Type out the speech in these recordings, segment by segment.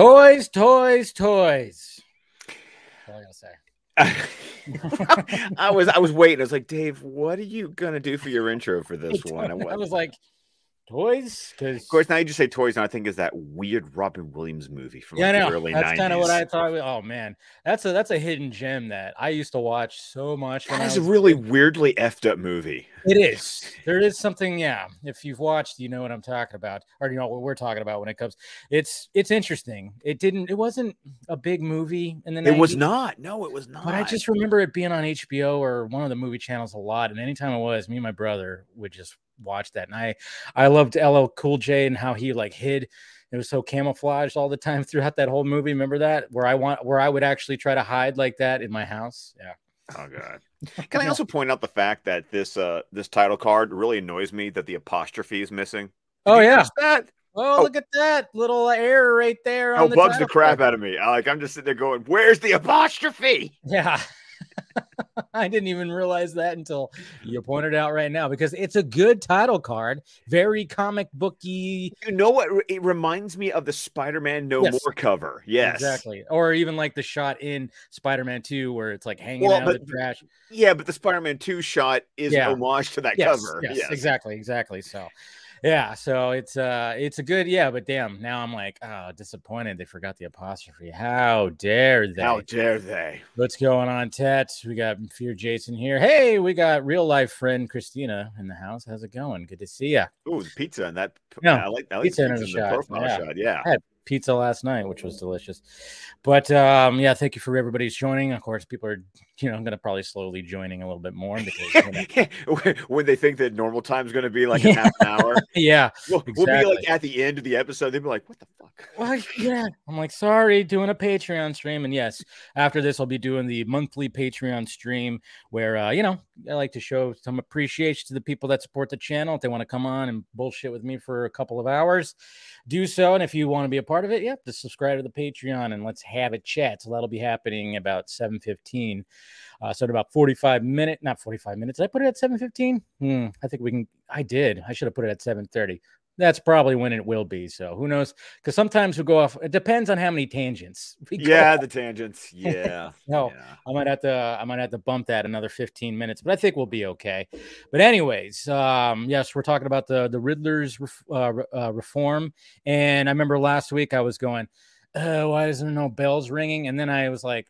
Toys, toys, toys. That's all I gotta say. I was I was waiting. I was like, Dave, what are you gonna do for your intro for this one? I was like, toys? Because of course now you just say toys and i think is that weird robin williams movie from yeah like, no, the early that's 90s kind of what i thought oh man. That's a that's a hidden gem that i used to watch so much when that I is a really weirdly effed up movie. It is. There is something yeah if you've watched you know what i'm talking about or you know what we're talking about when it comes. It's it's interesting. It didn't it wasn't a big movie in the it was not. No it was not but i just remember it being on hbo or one of the movie channels a lot and anytime it was me and my brother would just watch that and i i loved ll cool j and how he like hid it was so camouflaged all the time throughout that whole movie remember that? Where i want where i would actually try to hide like that in my house yeah. Oh god. Can i also point out the fact that this uh this title card really annoys me that the apostrophe is missing? Did oh yeah. that? Oh, Oh. look at that little error right there oh on the bugs the crap card. out of me. I, like i'm just sitting there going where's the apostrophe? Yeah I didn't even realize that until you pointed out right now because it's a good title card, very comic booky. you know what it reminds me of the spider-man no Yes. more cover yes Exactly. Or even like the shot in Spider Man 2 where it's like hanging Well, out of but- the trash. Yeah, but the Spider-Man 2 shot is Yeah. homage to that Yes, cover. yes, Yes, exactly, exactly. So yeah, so it's uh it's a good yeah, but damn, now I'm like, oh disappointed they forgot the apostrophe. How dare they? How dare they? What's going on, Tet? We got Fear Jason here. Hey, we got real life friend Christina in the house. How's it going? Good to see you. Ooh, pizza and that. Yeah, I like, I like pizza pizza in the shot, profile yeah. shot. Yeah. I had pizza last night, which was delicious. But um, yeah, thank you for everybody's joining. Of course, people are you know I'm going to probably slowly joining a little bit more because you know- when- they think that normal time is going to be like a half an hour, yeah. we'll, we'll be like at the end of the episode. They'll be like, "What the fuck?" Well, yeah. I'm like, sorry, doing a Patreon stream. And yes, after this, I'll be doing the monthly Patreon stream where, uh, you know, I like to show some appreciation to the people that support the channel. If they want to come on and bullshit with me for a couple of hours, do so. And if you want to be a part of it, yep, just subscribe to the Patreon and let's have a chat. So that'll be happening about 7:15. Uh, so in about 45 minutes, not 45 minutes. Did I put it at 7:15? Hmm, I think we can. I did. I should have put it at 7:30. That's probably when it will be. So who knows? Because sometimes we go off. It depends on how many tangents. We Yeah, off. the tangents. Yeah. No. yeah. I might have to. I might have to bump that another 15 minutes, but I think we'll be okay. But anyways, um, yes, we're talking about the the Riddler's ref, uh, uh, reform, and I remember last week I was going, uh, "Why isn't there no bells ringing?" And then I was like,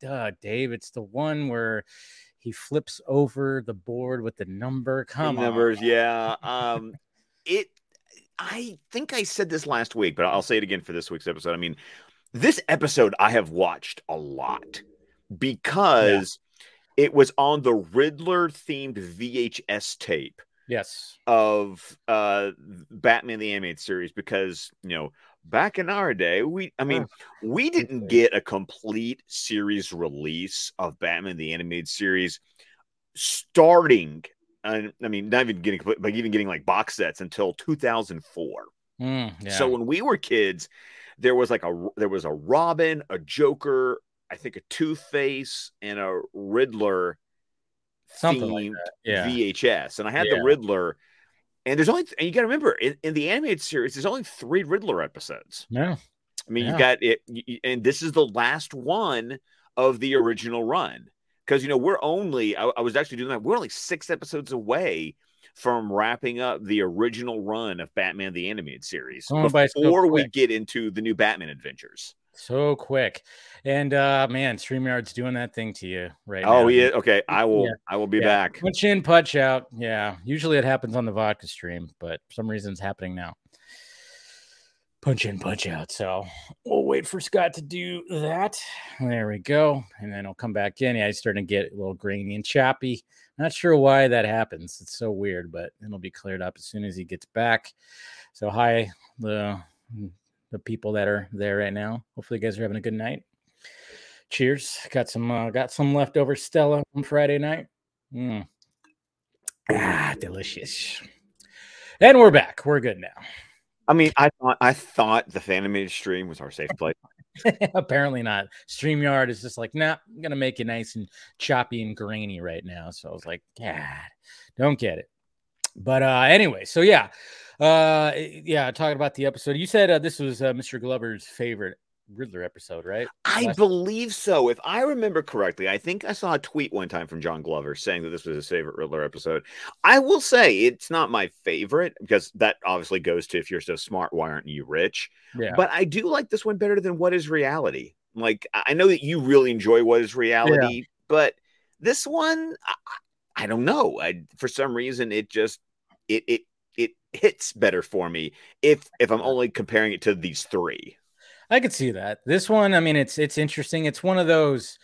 "Duh, Dave, it's the one where." He flips over the board with the number. Come on. numbers. Yeah. Um, it. I think I said this last week, but I'll say it again for this week's episode. I mean, this episode I have watched a lot because it was on the Riddler themed VHS tape Yes. of uh Batman the animated series because you know back in our day we I mean we didn't get a complete series release of Batman the animated series starting I mean not even getting but even getting like box sets until 2004 Mm, yeah. so when we were kids there was like a there was a Robin a Joker I think a Two-Face and a Riddler Something like yeah. VHS, and I had Yeah. the Riddler. And there's only, and you got to remember, in, in the animated series, there's only three Riddler episodes. No. I mean, Yeah. you got it, y- y- and this is the last one of the original run because you know we're only. I, I was actually doing that. We're only six episodes away from wrapping up the original run of Batman the animated series before we get into the new Batman adventures. So quick. And uh man, StreamYard's doing that thing to you right now. Oh yeah, okay. I will. Yeah. I will be Yeah. back. Punch in, punch out. Yeah. Usually it happens on the vodka stream, but for some reason it's happening now. Punch in, punch out. So we'll wait for Scott to do that. There we go. And then he'll come back in. Yeah, he's starting to get a little grainy and choppy. Not sure why that happens. It's so weird, but it'll be cleared up as soon as he gets back. So hi, the the people that are there right now. Hopefully you guys are having a good night. Cheers. Got some uh, got some leftover Stella on Friday night. Mm. Ah, delicious. And we're back. We're good now. I mean, I thought I thought the Fanimated stream was our safe place. Apparently not. StreamYard is just like, nah, I'm gonna make it nice and choppy and grainy right now. So I was like, God, don't get it. But uh anyway, so yeah. Uh, yeah, talking about the episode. You said uh, this was uh, Mr. Glover's favorite Riddler episode, right? I Last- believe so. If I remember correctly, I think I saw a tweet one time from John Glover saying that this was his favorite Riddler episode. I will say it's not my favorite because that obviously goes to if you're so smart, why aren't you rich? Yeah. But I do like this one better than What is Reality. Like I know that you really enjoy What is Reality, yeah. but this one, I, I don't know. I, for some reason, it just it it it hits better for me if if I'm only comparing it to these three. I could see that. This one, I mean, it's it's interesting. It's one of those,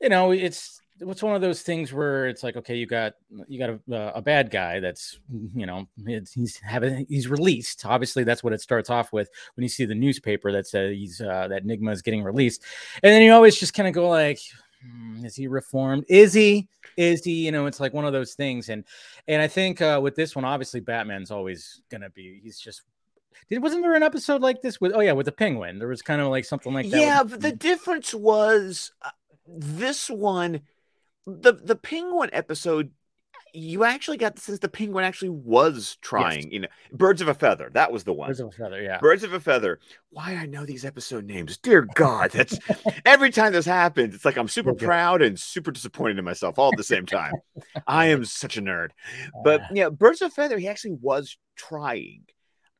you know, it's it's one of those things where it's like, okay, you got you got a, a bad guy that's you know he's having he's released. Obviously, that's what it starts off with when you see the newspaper that says he's uh, that Nigma is getting released, and then you always just kind of go like, is he reformed? Is he? Is he? You know, it's like one of those things, and and I think uh, with this one, obviously, Batman's always gonna be. He's just did wasn't there an episode like this with oh yeah with the penguin? There was kind of like something like that. Yeah, but the difference was uh, this one, the the penguin episode. You actually got the sense the penguin actually was trying. Yes. You know, birds of a feather. That was the one. Birds of a feather. Yeah. Birds of a feather. Why I know these episode names? Dear God, that's every time this happens. It's like I'm super proud and super disappointed in myself all at the same time. I am such a nerd. But yeah, birds of a feather. He actually was trying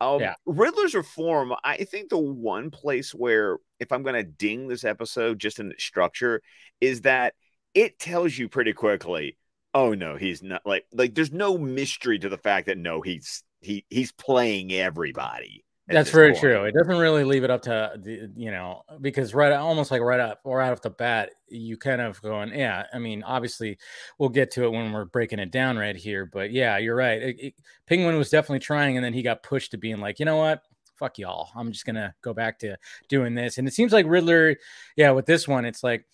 um, yeah. Riddler's Reform, I think the one place where, if I'm going to ding this episode just in its structure, is that it tells you pretty quickly, oh no, he's not like like there's no mystery to the fact that no, he's he he's playing everybody. That's very point. true. It doesn't really leave it up to the, you know, because right, almost like right up or right off the bat, you kind of going, yeah. I mean, obviously, we'll get to it when we're breaking it down right here, but yeah, you're right. It, it, Penguin was definitely trying, and then he got pushed to being like, you know what, fuck y'all. I'm just gonna go back to doing this. And it seems like Riddler, yeah, with this one, it's like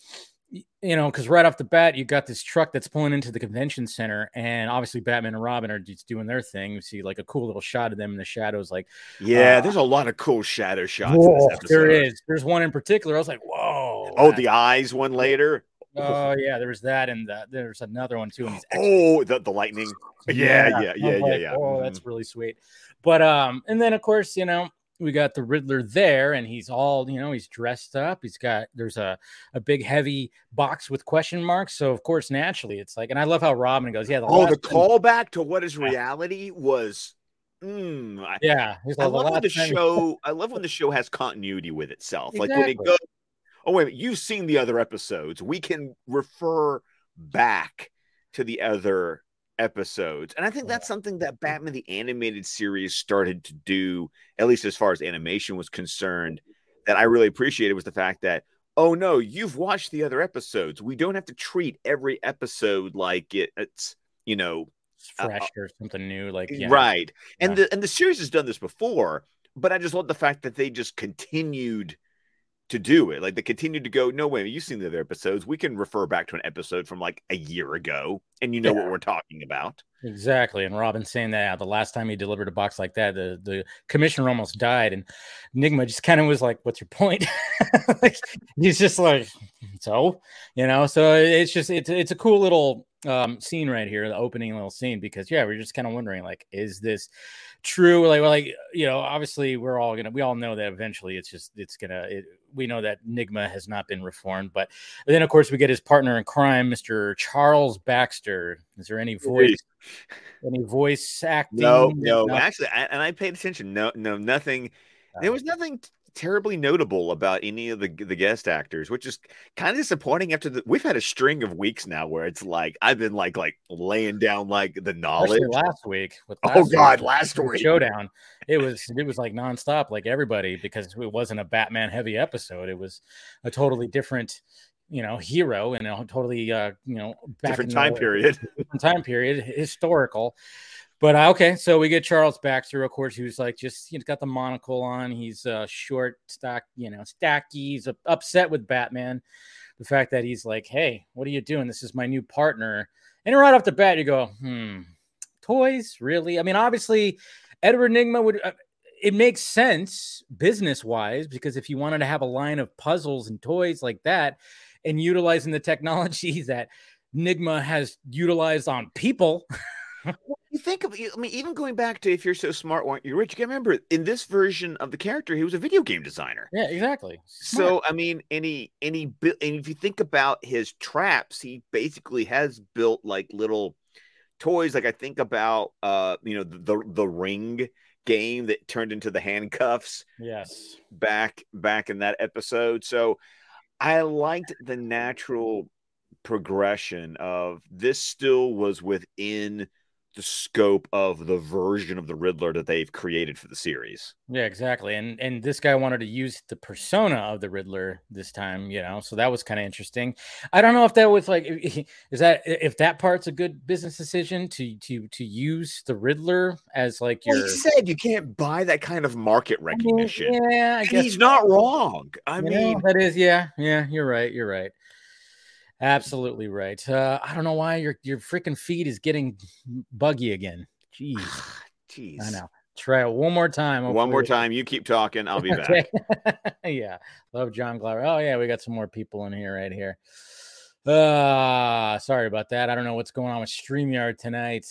you know, because right off the bat, you got this truck that's pulling into the convention center, and obviously Batman and Robin are just doing their thing. You see like a cool little shot of them in the shadows, like yeah, uh, there's a lot of cool shadow shots. Whoa, there is. There's one in particular. I was like, whoa. Oh, the eyes one later. Oh yeah, there was that, and the, there's another one too. oh, the, the lightning. Yeah, yeah, yeah, yeah, like, yeah. Oh, that's mm-hmm. really sweet. But um, and then of course, you know, we got the Riddler there, and he's all, you know, he's dressed up. He's got there's a a big heavy box with question marks. So of course, naturally, it's like, and I love how Robin goes, yeah. The oh, the callback to what is reality was. Mm, yeah, I love when the show. I love when the show has continuity with itself. Exactly. Like when it goes. Oh wait, you've seen the other episodes. We can refer back to the other episodes. And I think that's something that Batman the Animated Series started to do, at least as far as animation was concerned, that I really appreciated was the fact that, oh no, you've watched the other episodes. We don't have to treat every episode like it, it's, you know, fresh uh, or something new. Like, yeah. right. And yeah. the and the series has done this before, but I just love the fact that they just continued to do it. Like they continued to go, no way, you've seen the other episodes. We can refer back to an episode from like a year ago and you know yeah. what we're talking about. Exactly. And Robin saying that the last time he delivered a box like that, the, the commissioner almost died. And Nigma just kind of was like, What's your point? like, he's just like, so, you know, so it's just it's it's a cool little um scene right here, the opening little scene, because yeah, we're just kind of wondering, like, is this true? Like, like, you know, obviously we're all gonna we all know that eventually it's just it's gonna it, we know that Nigma has not been reformed, but then of course we get his partner in crime, Mr. Charles Baxter. Is there any voice, any voice acting? No, no. no. Actually, I, and I paid attention. No, no, nothing. There was nothing terribly notable about any of the the guest actors, which is kind of disappointing. After the we've had a string of weeks now where it's like I've been like like laying down like the knowledge. Especially last week with oh, last oh god, week, last week showdown, it was it was like nonstop, like everybody because it wasn't a Batman heavy episode. It was a totally different you know hero and a totally uh you know different time the, period different time period historical but uh, okay, so we get Charles Baxter, of course, who's like just he's got the monocle on. He's uh, short, stock, you know, stacky. He's upset with Batman. The fact that he's like, "Hey, what are you doing? This is my new partner." And right off the bat, you go, "Hmm, toys, really?" I mean, obviously, Edward Nigma would. Uh, it makes sense business wise because if you wanted to have a line of puzzles and toys like that, and utilizing the technology that Nigma has utilized on people. you think of, I mean, even going back to if you're so smart, why you're rich? You can remember in this version of the character, he was a video game designer. Yeah, exactly. Smart. So I mean, any any and if you think about his traps, he basically has built like little toys. Like I think about, uh, you know, the, the ring game that turned into the handcuffs. Yes. Back back in that episode. So I liked the natural progression of this still was within the scope of the version of the Riddler that they've created for the series. Yeah, exactly. And and this guy wanted to use the persona of the Riddler this time, you know. So that was kind of interesting. I don't know if that was like is that if that part's a good business decision to to to use the Riddler as like your well, said you can't buy that kind of market recognition. I mean, yeah, I guess he's not wrong. I you mean know, that is yeah, yeah, you're right. You're right. Absolutely right. Uh, I don't know why your your freaking feed is getting buggy again. Jeez. Jeez. I know. Try it one more time. One more time. You keep talking. I'll be back. yeah. Love John Glover. Oh, yeah. We got some more people in here right here. Uh sorry about that. I don't know what's going on with StreamYard tonight.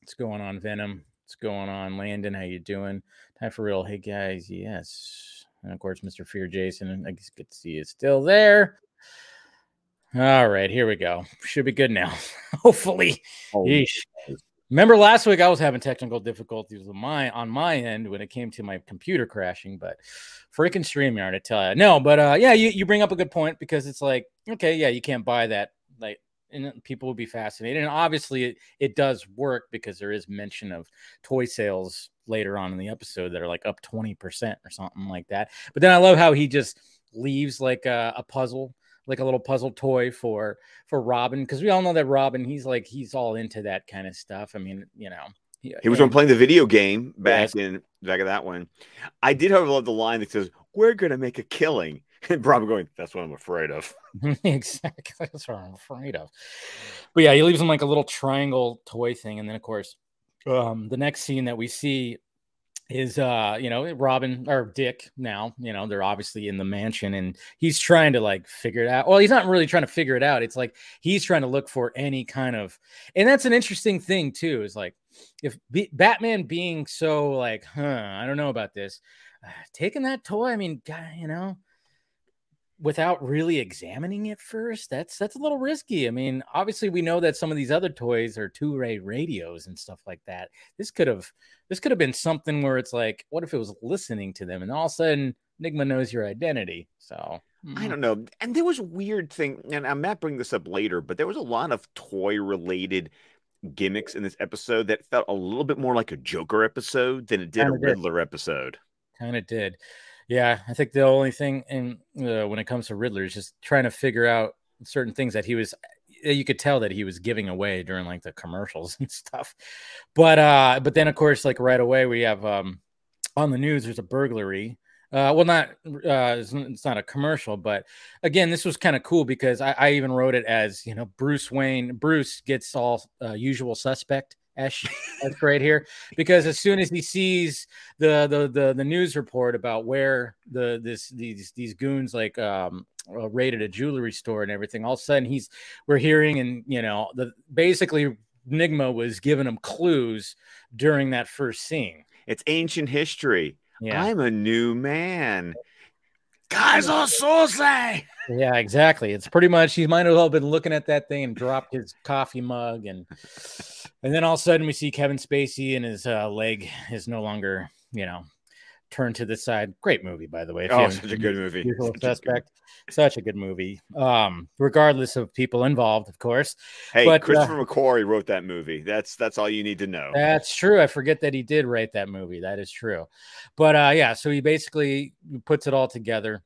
What's going on, Venom? What's going on, Landon? How you doing? Time for real. Hey guys, yes. And of course, Mr. Fear Jason. I guess good to see you still there. All right, here we go. Should be good now. Hopefully. Oh. Remember last week I was having technical difficulties on my on my end when it came to my computer crashing, but freaking StreamYard, I tell you. No, but uh yeah, you, you bring up a good point because it's like, okay, yeah, you can't buy that. Like and people would be fascinated. And obviously it, it does work because there is mention of toy sales later on in the episode that are like up 20% or something like that. But then I love how he just leaves like a, a puzzle like a little puzzle toy for for Robin because we all know that Robin he's like he's all into that kind of stuff. I mean, you know, he, he was and, playing the video game back yes. in back of that one. I did however love the line that says, "We're gonna make a killing." And Robin going, "That's what I'm afraid of." exactly, that's what I'm afraid of. But yeah, he leaves him like a little triangle toy thing, and then of course, um, the next scene that we see is uh you know robin or dick now you know they're obviously in the mansion and he's trying to like figure it out. Well he's not really trying to figure it out it's like he's trying to look for any kind of and that's an interesting thing too is like if B- batman being so like huh i don't know about this uh, taking that toy i mean guy you know without really examining it first that's that's a little risky i mean obviously we know that some of these other toys are two-way radios and stuff like that this could have this could have been something where it's like what if it was listening to them and all of a sudden enigma knows your identity so I mm-hmm. don't know. And there was a weird thing, and uh, I'm not bringing this up later, but there was a lot of toy related gimmicks in this episode that felt a little bit more like a Joker episode than it did Kinda a Riddler did. episode. Kind of did. Yeah, I think the only thing in uh, when it comes to Riddler is just trying to figure out certain things that he was you could tell that he was giving away during like the commercials and stuff. But uh but then of course like right away we have um on the news there's a burglary. Uh well not uh it's, it's not a commercial, but again this was kind of cool because I, I even wrote it as you know Bruce Wayne Bruce gets all uh, usual suspect Esh, that's right here, because as soon as he sees the, the the the news report about where the this these these goons like um uh, raided a jewelry store and everything, all of a sudden he's we're hearing and you know the basically Nigma was giving him clues during that first scene. It's ancient history. Yeah. I'm a new man. Kaiser Soze. Yeah, exactly. It's pretty much he might as well have been looking at that thing and dropped his coffee mug and and then all of a sudden we see Kevin Spacey and his uh, leg is no longer, you know, turned to the side. Great movie, by the way. oh, such a good movie. Such suspect. A such a good movie. Um, regardless of people involved, of course. Hey, but, Christopher uh, McQuarrie wrote that movie. That's that's all you need to know. That's true. I forget that he did write that movie. That is true. But uh, yeah, so he basically puts it all together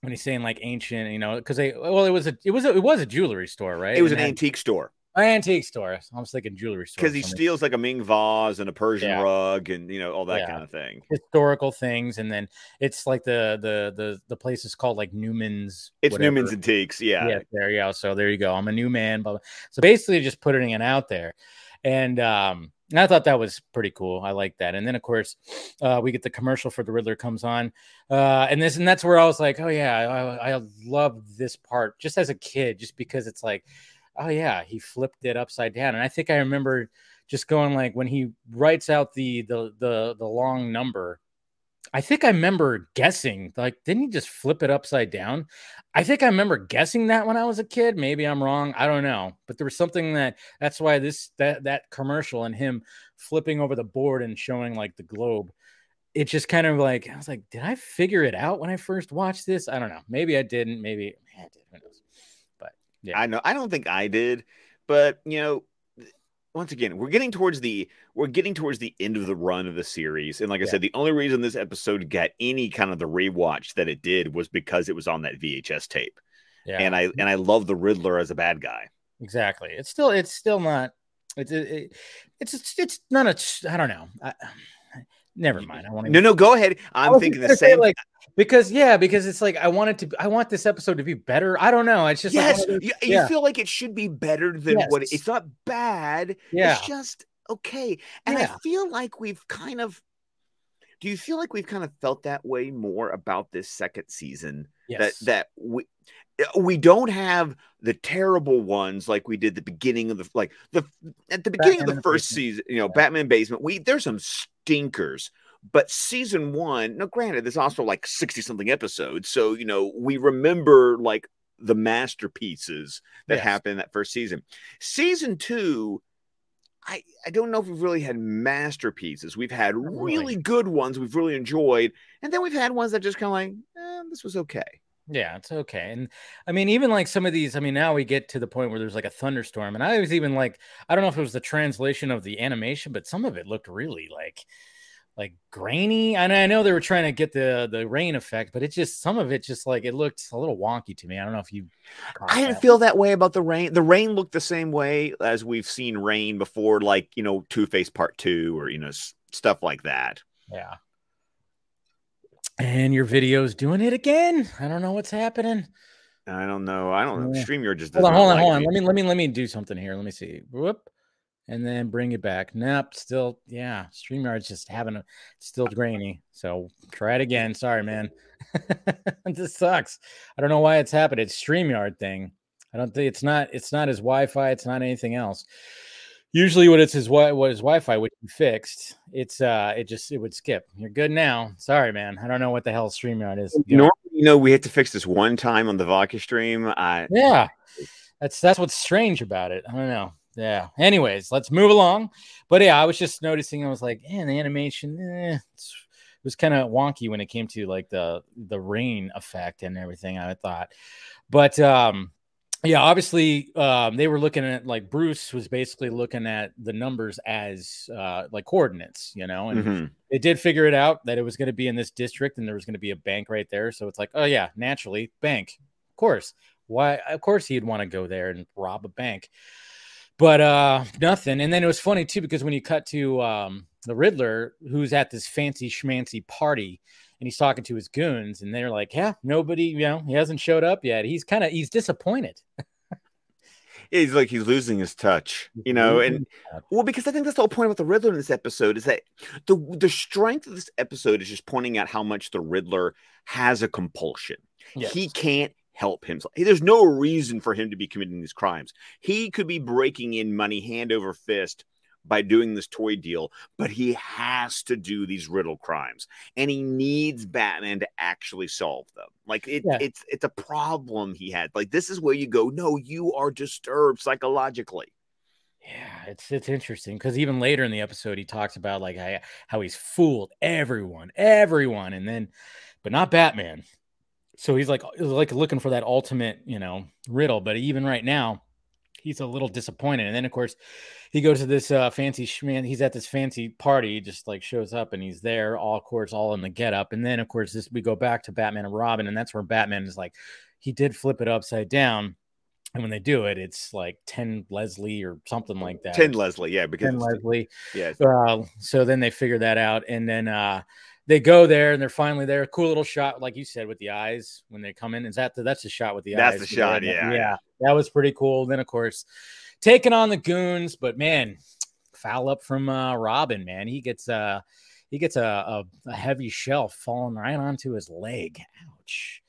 when he's saying like ancient, you know, because they well, it was a it was a, it was a jewelry store, right? It was and an antique store. An antique store. I was thinking jewelry store. Because he steals like a Ming vase and a Persian yeah. rug and you know all that yeah. kind of thing. Historical things, and then it's like the the the the place is called like Newman's. It's whatever. Newman's Antiques, yeah. Yeah, there you go. So there you go. I'm a new man. But so basically, just putting it out there, and um, and I thought that was pretty cool. I like that. And then of course, uh, we get the commercial for the Riddler comes on, uh, and this and that's where I was like, oh yeah, I, I love this part just as a kid, just because it's like oh yeah, he flipped it upside down. And I think I remember just going like when he writes out the the the the long number I think I remember guessing, like, didn't he just flip it upside down? I think I remember guessing that when I was a kid. Maybe I'm wrong. I don't know. But there was something that that's why this that that commercial and him flipping over the board and showing like the globe. It just kind of like I was like, did I figure it out when I first watched this? I don't know. Maybe I didn't. Maybe I did. Who knows? But yeah, I know. I don't think I did. But you know, once again, we're getting towards the we're getting towards the end of the run of the series, and like yeah. I said, the only reason this episode got any kind of the rewatch that it did was because it was on that VHS tape. Yeah, and I and I love the Riddler as a bad guy. Exactly. It's still it's still not it's it, it's it's it's not a I don't know. I, never mind. I want to no no go ahead. I'm thinking the same. Like because yeah, because it's like I wanted to. I want this episode to be better. I don't know. It's just yes, like, you, yeah. you, feel like it should be better than yes. what it, it's not bad. Yeah, it's just okay. And yeah. I feel like we've kind of. Do you feel like we've kind of felt that way more about this second season? Yes. That that we we don't have the terrible ones like we did the beginning of the like the at the beginning Batman of the first season. You know, yeah. Batman Basement. We there's some stinkers but season one, now granted, there's also like 60 something episodes. So, you know, we remember like the masterpieces that yes. happened in that first season. Season two, I, I don't know if we've really had masterpieces. We've had really good ones we've really enjoyed. And then we've had ones that just kind of like, eh, this was okay. Yeah, it's okay. And I mean, even like some of these, I mean, now we get to the point where there's like a thunderstorm. And I was even like, I don't know if it was the translation of the animation, but some of it looked really like like grainy. And I know they were trying to get the the rain effect, but it just some of it just like it looked a little wonky to me. I don't know if you. I didn't that. feel that way about the rain. The rain looked the same way as we've seen rain before, like you know Two Face Part Two or you know s- stuff like that. Yeah. And your video's doing it again. I don't know what's happening. I don't know. I don't know. StreamYard just hold on, hold on, like hold on. Let me let me let me do something here. Let me see. Whoop and then bring it back. Nope, still, yeah, StreamYard's just having a still grainy. So try it again. Sorry, man. this sucks. I don't know why it's happened. It's StreamYard thing. I don't think it's not it's not his Wi-Fi, it's not anything else. Usually what it's his what his Wi-Fi, which you fixed, it's uh it just it would skip. You're good now. Sorry, man. I don't know what the hell StreamYard is. You Normally, you know, we had to fix this one time on the Vodka stream. I yeah. That's that's what's strange about it. I don't know yeah. Anyways, let's move along. But yeah, I was just noticing. I was like, man, the animation eh, it was kind of wonky when it came to like the the rain effect and everything. I thought, but um, yeah, obviously um, they were looking at like Bruce was basically looking at the numbers as uh, like coordinates, you know, and mm-hmm. they did figure it out that it was going to be in this district and there was going to be a bank right there. So it's like, oh yeah, naturally, bank, of course. Why? Of course, he'd want to go there and rob a bank but uh nothing. And then it was funny too because when you cut to um the riddler who's at this fancy schmancy party and he's talking to his goons and they're like yeah nobody you know he hasn't showed up yet. He's kind of he's disappointed. He's like he's losing his touch you know and well because i think that's the whole point about the riddler in this episode is that the the strength of this episode is just pointing out how much the riddler has a compulsion. Yes. he can't help himself. There's no reason for him to be committing these crimes. He could be breaking in money hand over fist by doing this toy deal, but he has to do these riddle crimes, and he needs Batman to actually solve them. Like it, yeah. it's it's a problem he had. Like this is where you go. No, you are disturbed psychologically. Yeah, it's it's interesting because even later in the episode, he talks about like how, how he's fooled everyone, everyone, and then, but not Batman so he's like like looking for that ultimate you know riddle but even right now he's a little disappointed and then of course he goes to this uh, fancy man he's at this fancy party he just like shows up and he's there all of course all in the get up and then of course this we go back to batman and robin and that's where batman is like he did flip it upside down and when they do it, it's like 10 Leslie or something like that. 10 Leslie, yeah, because 10 Leslie. Yeah. Uh, so then they figure that out. And then uh, they go there and they're finally there. Cool little shot, like you said, with the eyes when they come in. Is that the, that's the shot with the that's eyes? That's the shot, yeah. Yeah, that was pretty cool. Then of course, taking on the goons, but man, foul up from uh, Robin. Man, he gets uh he gets a, a, a heavy shell falling right onto his leg. Ouch.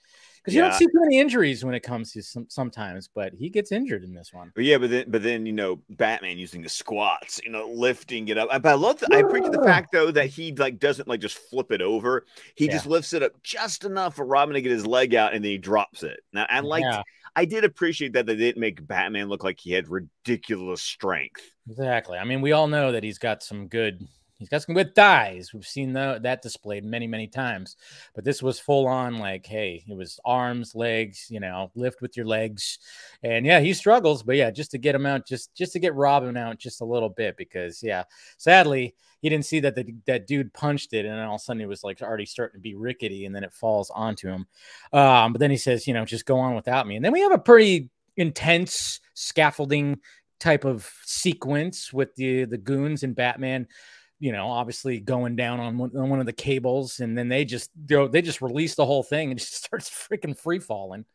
Because you don't see too many injuries when it comes to some sometimes, but he gets injured in this one. But yeah, but then but then you know Batman using the squats, you know, lifting it up. But I love the, I appreciate the fact though that he like doesn't like just flip it over. He yeah. just lifts it up just enough for Robin to get his leg out, and then he drops it. Now I like yeah. I did appreciate that they didn't make Batman look like he had ridiculous strength. Exactly. I mean, we all know that he's got some good He's got some good thighs. We've seen the, that displayed many, many times. But this was full on like, hey, it was arms, legs, you know, lift with your legs. And yeah, he struggles, but yeah, just to get him out, just just to get Robin out just a little bit, because yeah, sadly, he didn't see that the, that dude punched it, and all of a sudden it was like already starting to be rickety, and then it falls onto him. Um, but then he says, you know, just go on without me. And then we have a pretty intense scaffolding type of sequence with the the goons and Batman you know, obviously going down on one, on one of the cables, and then they just go, they just release the whole thing and just starts freaking free falling.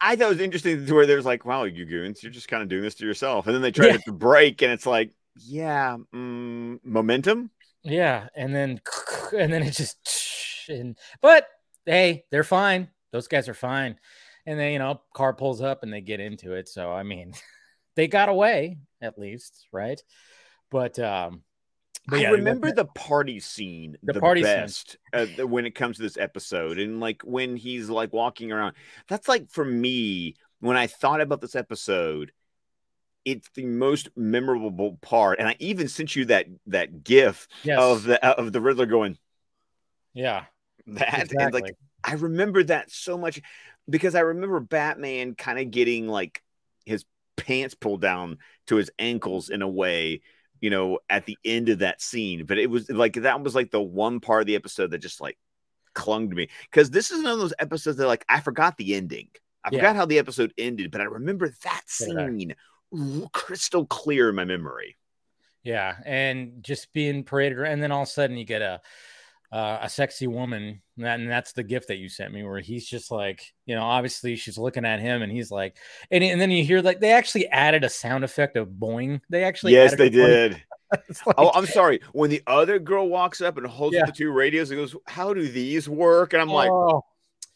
I thought it was interesting to where there's like, wow, you goons, you're just kind of doing this to yourself, and then they try yeah. to break, and it's like, yeah, mm, momentum, yeah, and then and then it just and but hey, they're fine. Those guys are fine, and then you know, car pulls up and they get into it. So I mean, they got away at least, right? But um but yeah, I remember the party scene the, the party best uh, when it comes to this episode, and like when he's like walking around. That's like for me when I thought about this episode, it's the most memorable part. And I even sent you that that GIF yes. of the of the Riddler going, yeah, that exactly. and like I remember that so much because I remember Batman kind of getting like his pants pulled down to his ankles in a way you know, at the end of that scene. But it was like that was like the one part of the episode that just like clung to me because this is one of those episodes that like I forgot the ending. I yeah. forgot how the episode ended, but I remember that scene yeah. crystal clear in my memory. Yeah, and just being paraded, and then all of a sudden you get a uh, a sexy woman, and, that, and that's the gift that you sent me, where he's just like, you know, obviously she's looking at him, and he's like, and, and then you hear like they actually added a sound effect of boing. They actually, yes, they did. like, oh, I'm sorry. When the other girl walks up and holds yeah. the two radios and goes, "How do these work?" and I'm like, oh,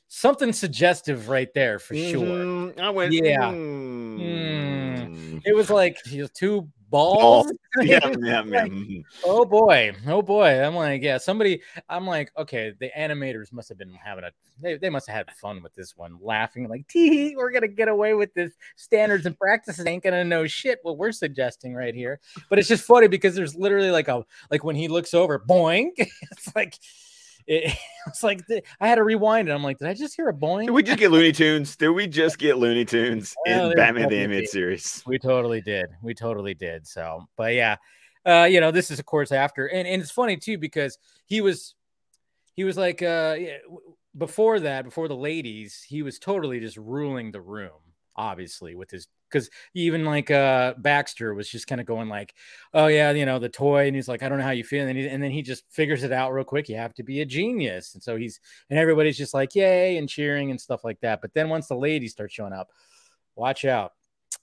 something suggestive right there for mm-hmm. sure. I went, yeah. Mm. Mm. It was like two balls. balls. Yeah, yeah, like, mm-hmm. oh boy, oh boy. I'm like, yeah, somebody. I'm like, okay, the animators must have been having a. They, they must have had fun with this one, laughing like, tee, we're gonna get away with this. Standards and practices ain't gonna know shit what we're suggesting right here. But it's just funny because there's literally like a like when he looks over, boing. it's like it, it's like I had to rewind it. I'm like, did I just hear a boing? Did we just get Looney Tunes? Did we just get Looney Tunes in Batman the Animated Series? We totally did. We totally did. So, but yeah, uh, you know, this is of course after, and and it's funny too because he was, he was like, uh, before that, before the ladies, he was totally just ruling the room obviously with his because even like uh Baxter was just kind of going like, oh yeah, you know the toy, and he's like, I don't know how you feel, and, he, and then he just figures it out real quick. You have to be a genius, and so he's and everybody's just like yay and cheering and stuff like that. But then once the ladies start showing up, watch out.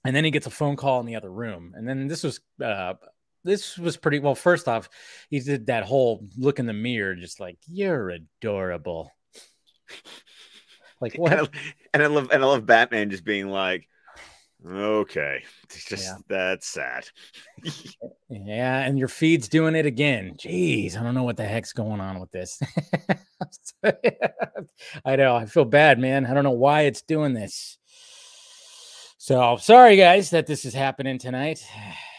And then he gets a phone call in the other room, and then this was uh this was pretty well. First off, he did that whole look in the mirror, just like you're adorable. Like what? And I, and I love and I love Batman just being like Okay. It's just yeah. that's sad. yeah, and your feed's doing it again. Jeez, I don't know what the heck's going on with this. I know. I feel bad, man. I don't know why it's doing this. So sorry, guys, that this is happening tonight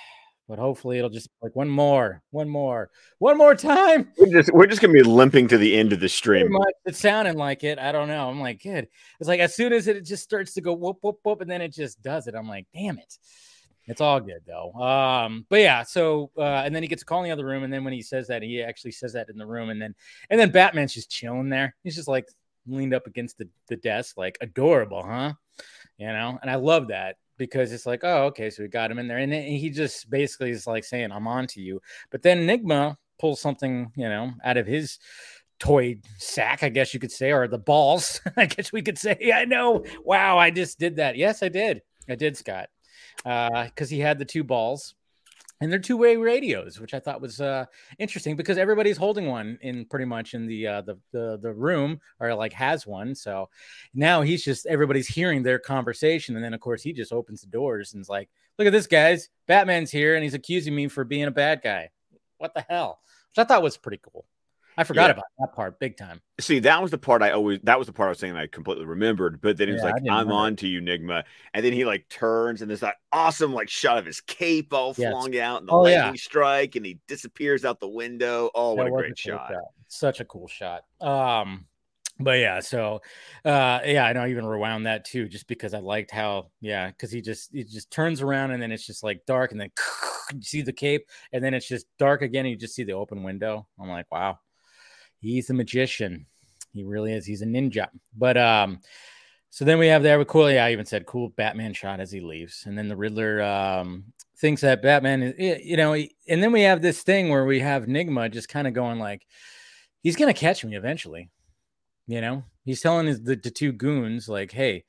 but hopefully it'll just be like one more, one more, one more time. We're just we're just gonna be limping to the end of the stream. It's sounding like it. I don't know. I'm like, good. It's like as soon as it just starts to go whoop whoop whoop, and then it just does it. I'm like, damn it. It's all good though. Um, but yeah, so uh, and then he gets a call in the other room, and then when he says that, he actually says that in the room, and then and then Batman's just chilling there. He's just like leaned up against the, the desk, like adorable, huh? You know, and I love that because it's like, oh, okay, so we got him in there, and he just basically is like saying, "I'm on to you." But then Enigma pulls something, you know, out of his toy sack, I guess you could say, or the balls, I guess we could say. I know. Wow, I just did that. Yes, I did. I did, Scott, because uh, he had the two balls, and they're two-way radios, which I thought was uh, interesting because everybody's holding one in pretty much in the uh, the, the the room or like has one. So now he's just everybody's hearing their conversation, and then of course he just opens the doors and is like, "Look at this, guys! Batman's here, and he's accusing me for being a bad guy. What the hell?" Which I thought was pretty cool. I forgot yeah. about that part big time. See, that was the part I always that was the part I was saying I completely remembered. But then he was yeah, like, I'm on to you, Nigma. And then he like turns and there's that awesome like shot of his cape all yes. flung out and the oh, lightning yeah. strike and he disappears out the window. Oh, what that a great shot. Such a cool shot. Um but yeah, so uh yeah, I know I even rewound that too, just because I liked how yeah, because he just he just turns around and then it's just like dark and then you see the cape and then it's just dark again and you just see the open window. I'm like, wow, he's a magician. He really is. He's a ninja. But um, so then we have there with cool. Yeah, I even said cool Batman shot as he leaves, and then the Riddler um thinks that Batman is, you know, and then we have this thing where we have Nigma just kind of going like, he's gonna catch me eventually. You know, he's telling his the, the two goons like, hey,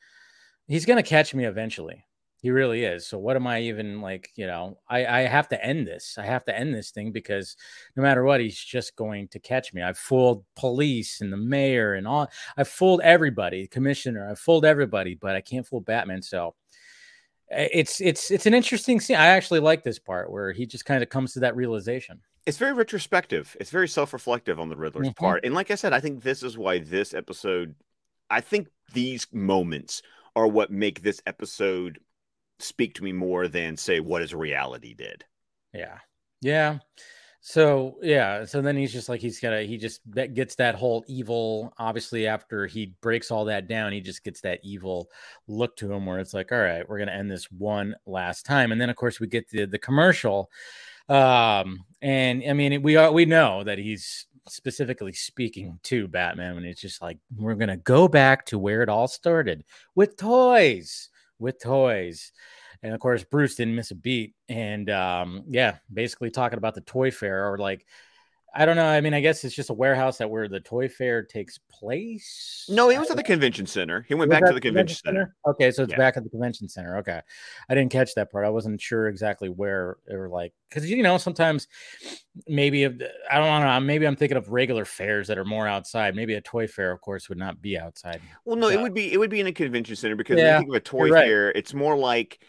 he's gonna catch me eventually. He really is. So what am I even like? You know, I I have to end this. I have to end this thing because no matter what, he's just going to catch me. I've fooled police and the mayor and all. I've fooled everybody, commissioner. I've fooled everybody, but I can't fool Batman. So eh, it's it's it's an interesting scene. I actually like this part where he just kind of comes to that realization. It's very retrospective. It's very self-reflective on the Riddler's mm-hmm. part. And like I said, I think this is why this episode. I think these moments are what make this episode speak to me more than say What is Reality did. Yeah. Yeah. So yeah, so then he's just like he's gonna he just gets that whole evil. Obviously, after he breaks all that down, he just gets that evil look to him where it's like, all right, we're gonna end this one last time. And then of course we get the the commercial, um, and I mean we are we know that he's specifically speaking to Batman when it's just like we're gonna go back to where it all started with toys with toys. And of course, Bruce didn't miss a beat. And um, yeah, basically talking about the toy fair or like I don't know. I mean, I guess it's just a warehouse that where the toy fair takes place. No, he was at the convention center. He went back to the convention, center? center? Okay, so it's yeah. back at the convention center. Okay, I didn't catch that part. I wasn't sure exactly where or like because you know sometimes maybe I don't know. Maybe I'm thinking of regular fairs that are more outside. Maybe a toy fair, of course, would not be outside. Well, no, so, it would be it would be in a convention center because yeah, when you think of a toy right. fair, it's more like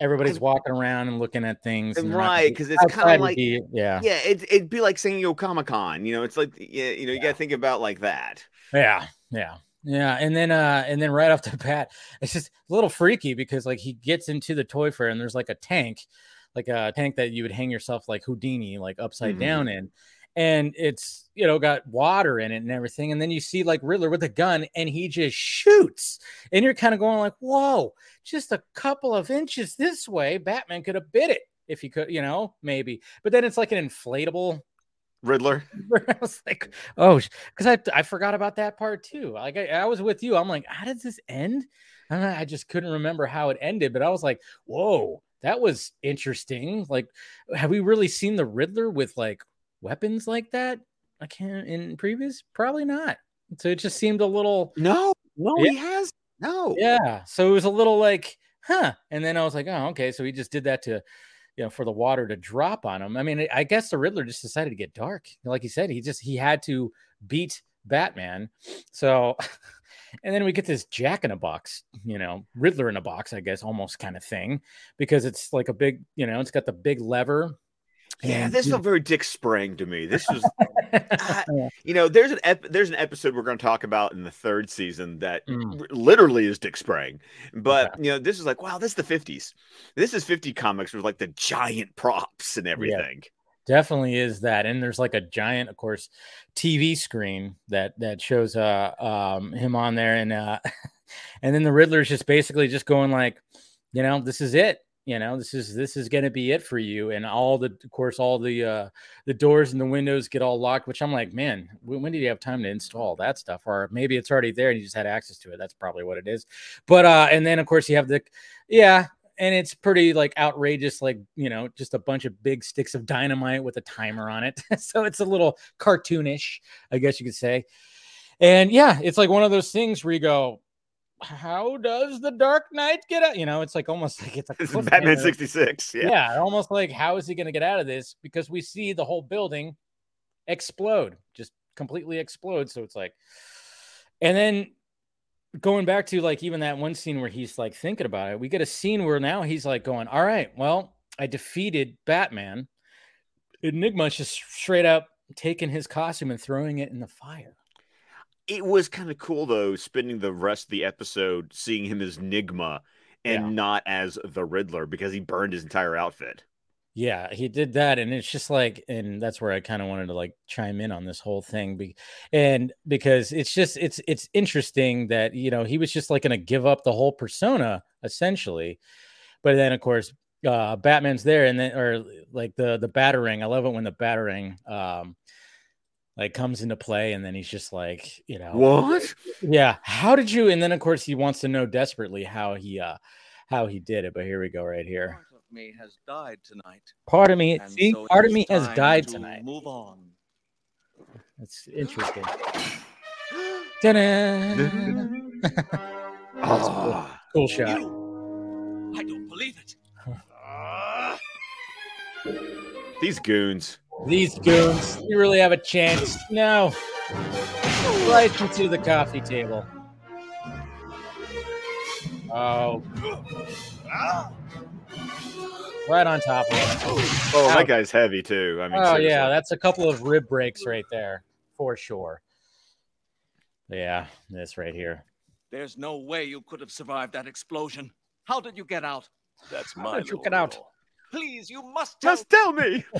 everybody's walking around and looking at things right because it's kind of like be, yeah yeah it, it'd be like saying yo comic-con you know it's like yeah you know you yeah. got to think about like that yeah yeah yeah and then uh and then right off the bat it's just a little freaky because like he gets into the toy fair and there's like a tank like a tank that you would hang yourself like houdini like upside mm-hmm. down in and it's you know got water in it and everything and then you see like riddler with a gun and he just shoots and you're kind of going like whoa just a couple of inches this way batman could have bit it if he could you know maybe. But then it's like an inflatable riddler? I was like oh because I, I forgot about that part too. Like I, I was with you i'm like how did this end? And I just couldn't remember how it ended but i was like whoa that was interesting. Like have we really seen the riddler with like weapons like that? I can't in previous, probably not. So it just seemed a little no, no, yeah. he has no, yeah. So it was a little like, huh? And then I was like, oh, okay. So he just did that to, you know, for the water to drop on him. I mean, I guess the Riddler just decided to get dark. Like he said, he just he had to beat Batman. So, and then we get this Jack in a box, you know, Riddler in a box, I guess, almost kind of thing, because it's like a big, you know, it's got the big lever yeah, this felt very Dick Sprang to me. This was, you know, there's an ep- there's an episode we're going to talk about in the third season that mm. r- literally is Dick Sprang. But you know, this is like, wow, this is the 50s. This is 50 comics with like the giant props and everything. Yeah, definitely is that, and there's like a giant, of course, TV screen that that shows uh um him on there, and uh, and then the Riddler's just basically just going like, you know, this is it you know this is this is going to be it for you and all the of course all the uh the doors and the windows get all locked which i'm like man when, did you have time to install that stuff? Or maybe it's already there and you just had access to it that's probably what it is. But uh and then of course you have the yeah and it's pretty like outrageous like you know just a bunch of big sticks of dynamite with a timer on it so it's a little cartoonish i guess you could say. And yeah it's like one of those things where you go how does the Dark Knight get out? You know, it's like almost like it's a It's Batman 66. Yeah. Yeah. almost like how is he going to get out of this? Because we see the whole building explode, just completely explode. So it's like, and then going back to like even that one scene where he's like thinking about it, we get a scene where now he's like going, All right, well, I defeated Batman. Enigma's just straight up taking his costume and throwing it in the fire. It was kind of cool though, spending the rest of the episode seeing him as Nygma and Yeah. not as the Riddler because he burned his entire outfit. Yeah, he did that, and it's just like, and that's where I kind of wanted to like chime in on this whole thing, be, and because it's just it's it's interesting that you know he was just like going to give up the whole persona essentially, but then of course uh Batman's there, and then or like the the Batarang. I love it when the Batarang um like comes into play, and then he's just like you know What? yeah how did you? And then of course he wants to know desperately how he uh how he did it, but here we go right here. Part of me has died tonight. Part of me, and see, so part of me has died to tonight. Move on. That's interesting. Ta-da! Ah. cool shot. You. I don't believe it. Ah. These goons. These goons, you really have a chance. No. Right into the coffee table. Oh, right on top of it. Oh, Ouch. that guy's heavy too. I mean, Oh, seriously. yeah, that's a couple of rib breaks right there, for sure. Yeah, this right here. There's no way you could have survived that explosion. How did you get out? That's How my did you little get out? riddle. Please, you must tell. Just tell me.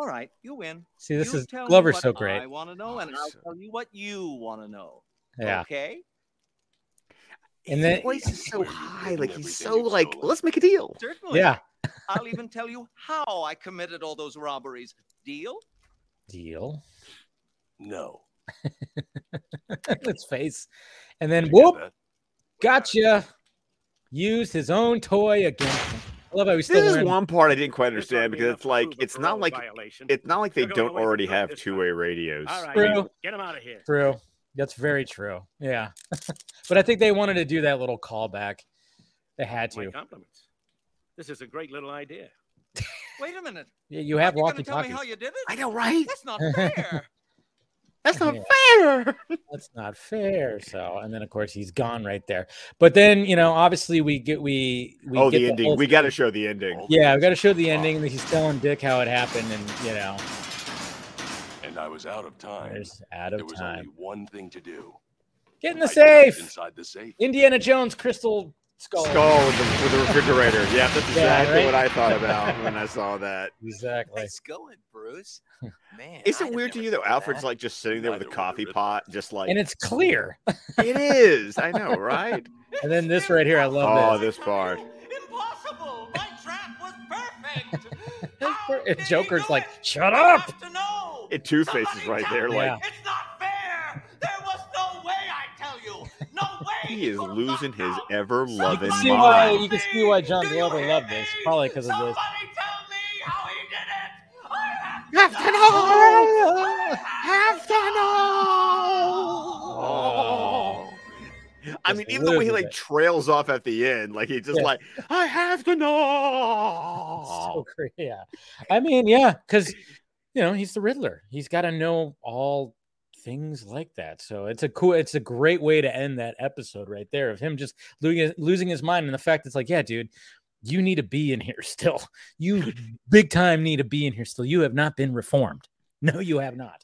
All right, you win. See, this You is tell me Glover's what so great. I want to know, and I'll tell you what you want to know. Yeah. Okay. And His voice is so high, like he's so like. stolen. Let's make a deal. Certainly. Yeah. I'll even tell you how I committed all those robberies. Deal? Deal. No. Let's face. And then Did whoop, gotcha. Used his own toy again. I love how he's still This is one part I didn't quite understand because it's like it's not like violation. it's not like they You're going don't already have two way radios. All right, True. get them out of here. True. That's very true. Yeah. but I think they wanted to do that little callback. They had to. My to. compliments. This is a great little idea. Wait a minute. Yeah, you have You're walkie gonna tell me talkies. how you did it? I know, right? That's not fair. That's not Yeah. fair. That's not fair. So, and then of course he's gone right there. But then you know, obviously we get we we oh, get the ending. whole We got to show the ending. Yeah, we got to show the ending. And he's telling Dick how it happened, and you know, And I was out of time. there's out There was time. only one thing to do. Get in the I safe. Inside the safe. Indiana Jones crystal skull. Skull with the, with the refrigerator. Yeah, that's Yeah, exactly right? what I thought about when I saw that. Exactly. nice going, Bruce. Man. Is I'd it weird to you that thought of Alfred's that. like just sitting there with a coffee pot, just like And it's clear. it is? I know, right? And then this right here, I love oh, this. Oh, this part. Impossible! My trap was perfect. It's How per- did he Joker's like, it? "Shut up!" have to know. It Two Faces right there, me. like Yeah. He is losing his out. ever You loving can see why mind. you can see why John Do you Glover loved this, probably because of this. Somebody tell me how he did it. I Have to know. Have to know. I mean, even the way he like it. trails trails off at the end, like he's just Yeah. like, I have to know. So great. Yeah. I mean, yeah, because you know, he's the Riddler. He's got to know all things like that. So it's a cool, it's a great way to end that episode right there of him just losing losing his mind and the fact it's like, yeah, dude, you need to be in here still. You big time need to be in here still. You have not been reformed. No, you have not.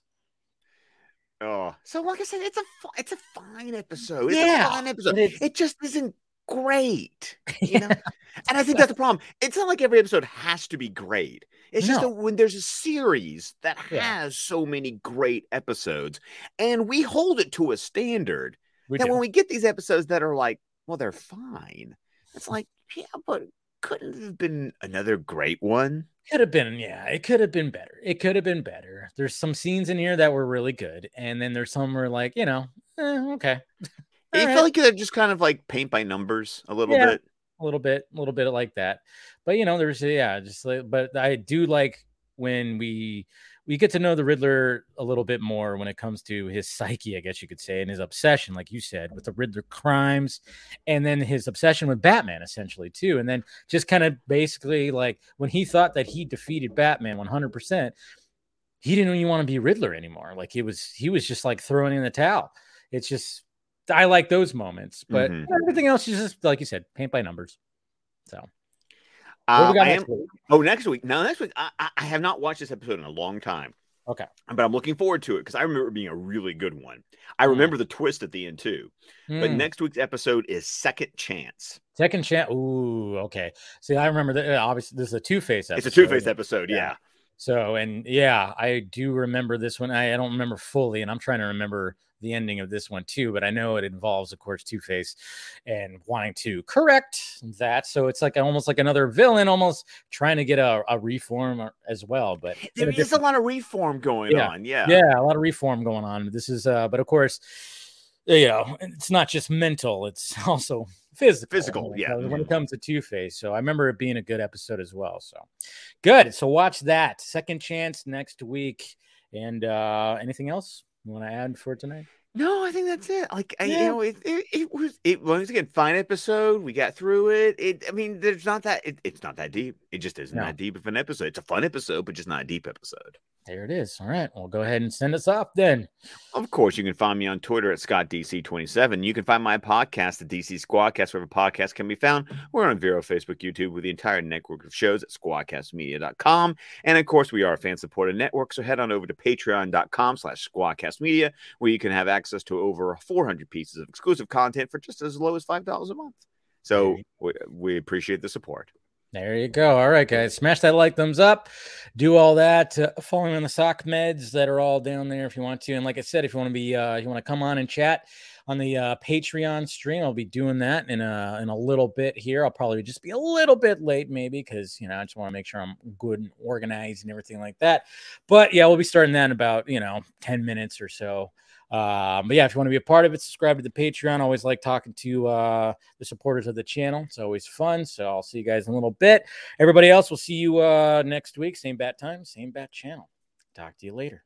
Oh, so like I said, it's a it's a fine episode. It's Yeah, a fine episode. it just isn't great, you know. and I think that's the problem. It's not like every episode has to be great. It's just No. that when there's a series that Yeah. has so many great episodes, and we hold it to a standard, We that do. when we get these episodes that are like, well, they're fine. It's like, yeah, but couldn't it have been another great one? Could have been, yeah, it could have been better. It could have been better. There's some scenes in here that were really good, and then there's some where like, you know, eh, okay, It All felt right. like they're just kind of like paint by numbers a little Yeah. bit. a little bit, a little bit like that. But you know, there's yeah, just like, but I do like when we we get to know the Riddler a little bit more when it comes to his psyche, I guess you could say, and his obsession, like you said, with the Riddler crimes, and then his obsession with Batman, essentially, too. And then just kind of basically like when he thought that he defeated Batman 100%, he didn't even want to be Riddler anymore. Like he was, he was just like throwing in the towel. It's just, I like those moments, but Mhm. everything else is just, like you said, paint by numbers. So, Uh, next am, oh, next week. Now, next week, I, I- have not watched this episode in a long time. Okay. But I'm looking forward to it because I remember it being a really good one. I Mm. remember the twist at the end too. But Hmm. next week's episode is Second Chance. Second chance. Ooh, okay. See, I remember that. uh, Obviously, this is a Two Face episode. It's a Two Face episode. Yeah. Yeah. So, and yeah, I do remember this one. I, I don't remember fully, and I'm trying to remember the ending of this one too. But I know it involves, of course, Two Face and wanting to correct that. So it's like almost like another villain, almost trying to get a, a reform as well. But There a is a lot of reform going Yeah. on. Yeah. yeah, a lot of reform going on. This is, uh, but of course, you know, it's not just mental; it's also physical. Physical, yeah. When it comes to Two Face, so I remember it being a good episode as well. So good. So watch that. Second chance next week. And uh anything else you want to add for tonight? No, I think that's it. Like I, you know, it, it, it was it once again fine episode. We got through it. It I mean, there's not that it, it's not that deep. It just isn't No. that deep of an episode. It's a fun episode, but just not a deep episode. There it is. All right. Well, go ahead and send us off then. Of course, you can find me on Twitter at ScottDC27. You can find my podcast, the DC Squadcast, wherever podcasts can be found. We're on Vero, Facebook, YouTube, with the entire network of shows at squadcastmedia.com. And of course, we are a fan-supported network, so head on over to patreon.com slash squadcastmedia, where you can have access to over 400 pieces of exclusive content for just as low as $5 a month. So we, we appreciate the support. There you go. All right, guys. Smash that like, thumbs up. Do all that. Uh, follow me on the sock meds that are all down there if you want to. And like I said, if you want to be, uh, you want to come on and chat on the uh, Patreon stream, I'll be doing that in a in a little bit here. I'll probably just be a little bit late, maybe, because you know I just want to make sure I'm good and organized and everything like that. But yeah, we'll be starting that in about you know ten minutes or so. Um, but yeah, if you want to be a part of it, subscribe to the Patreon. Always like talking to uh, the supporters of the channel. It's always fun. So I'll see you guys in a little bit. Everybody else, we'll see you uh, next week. Same bat time, same bat channel. Talk to you later.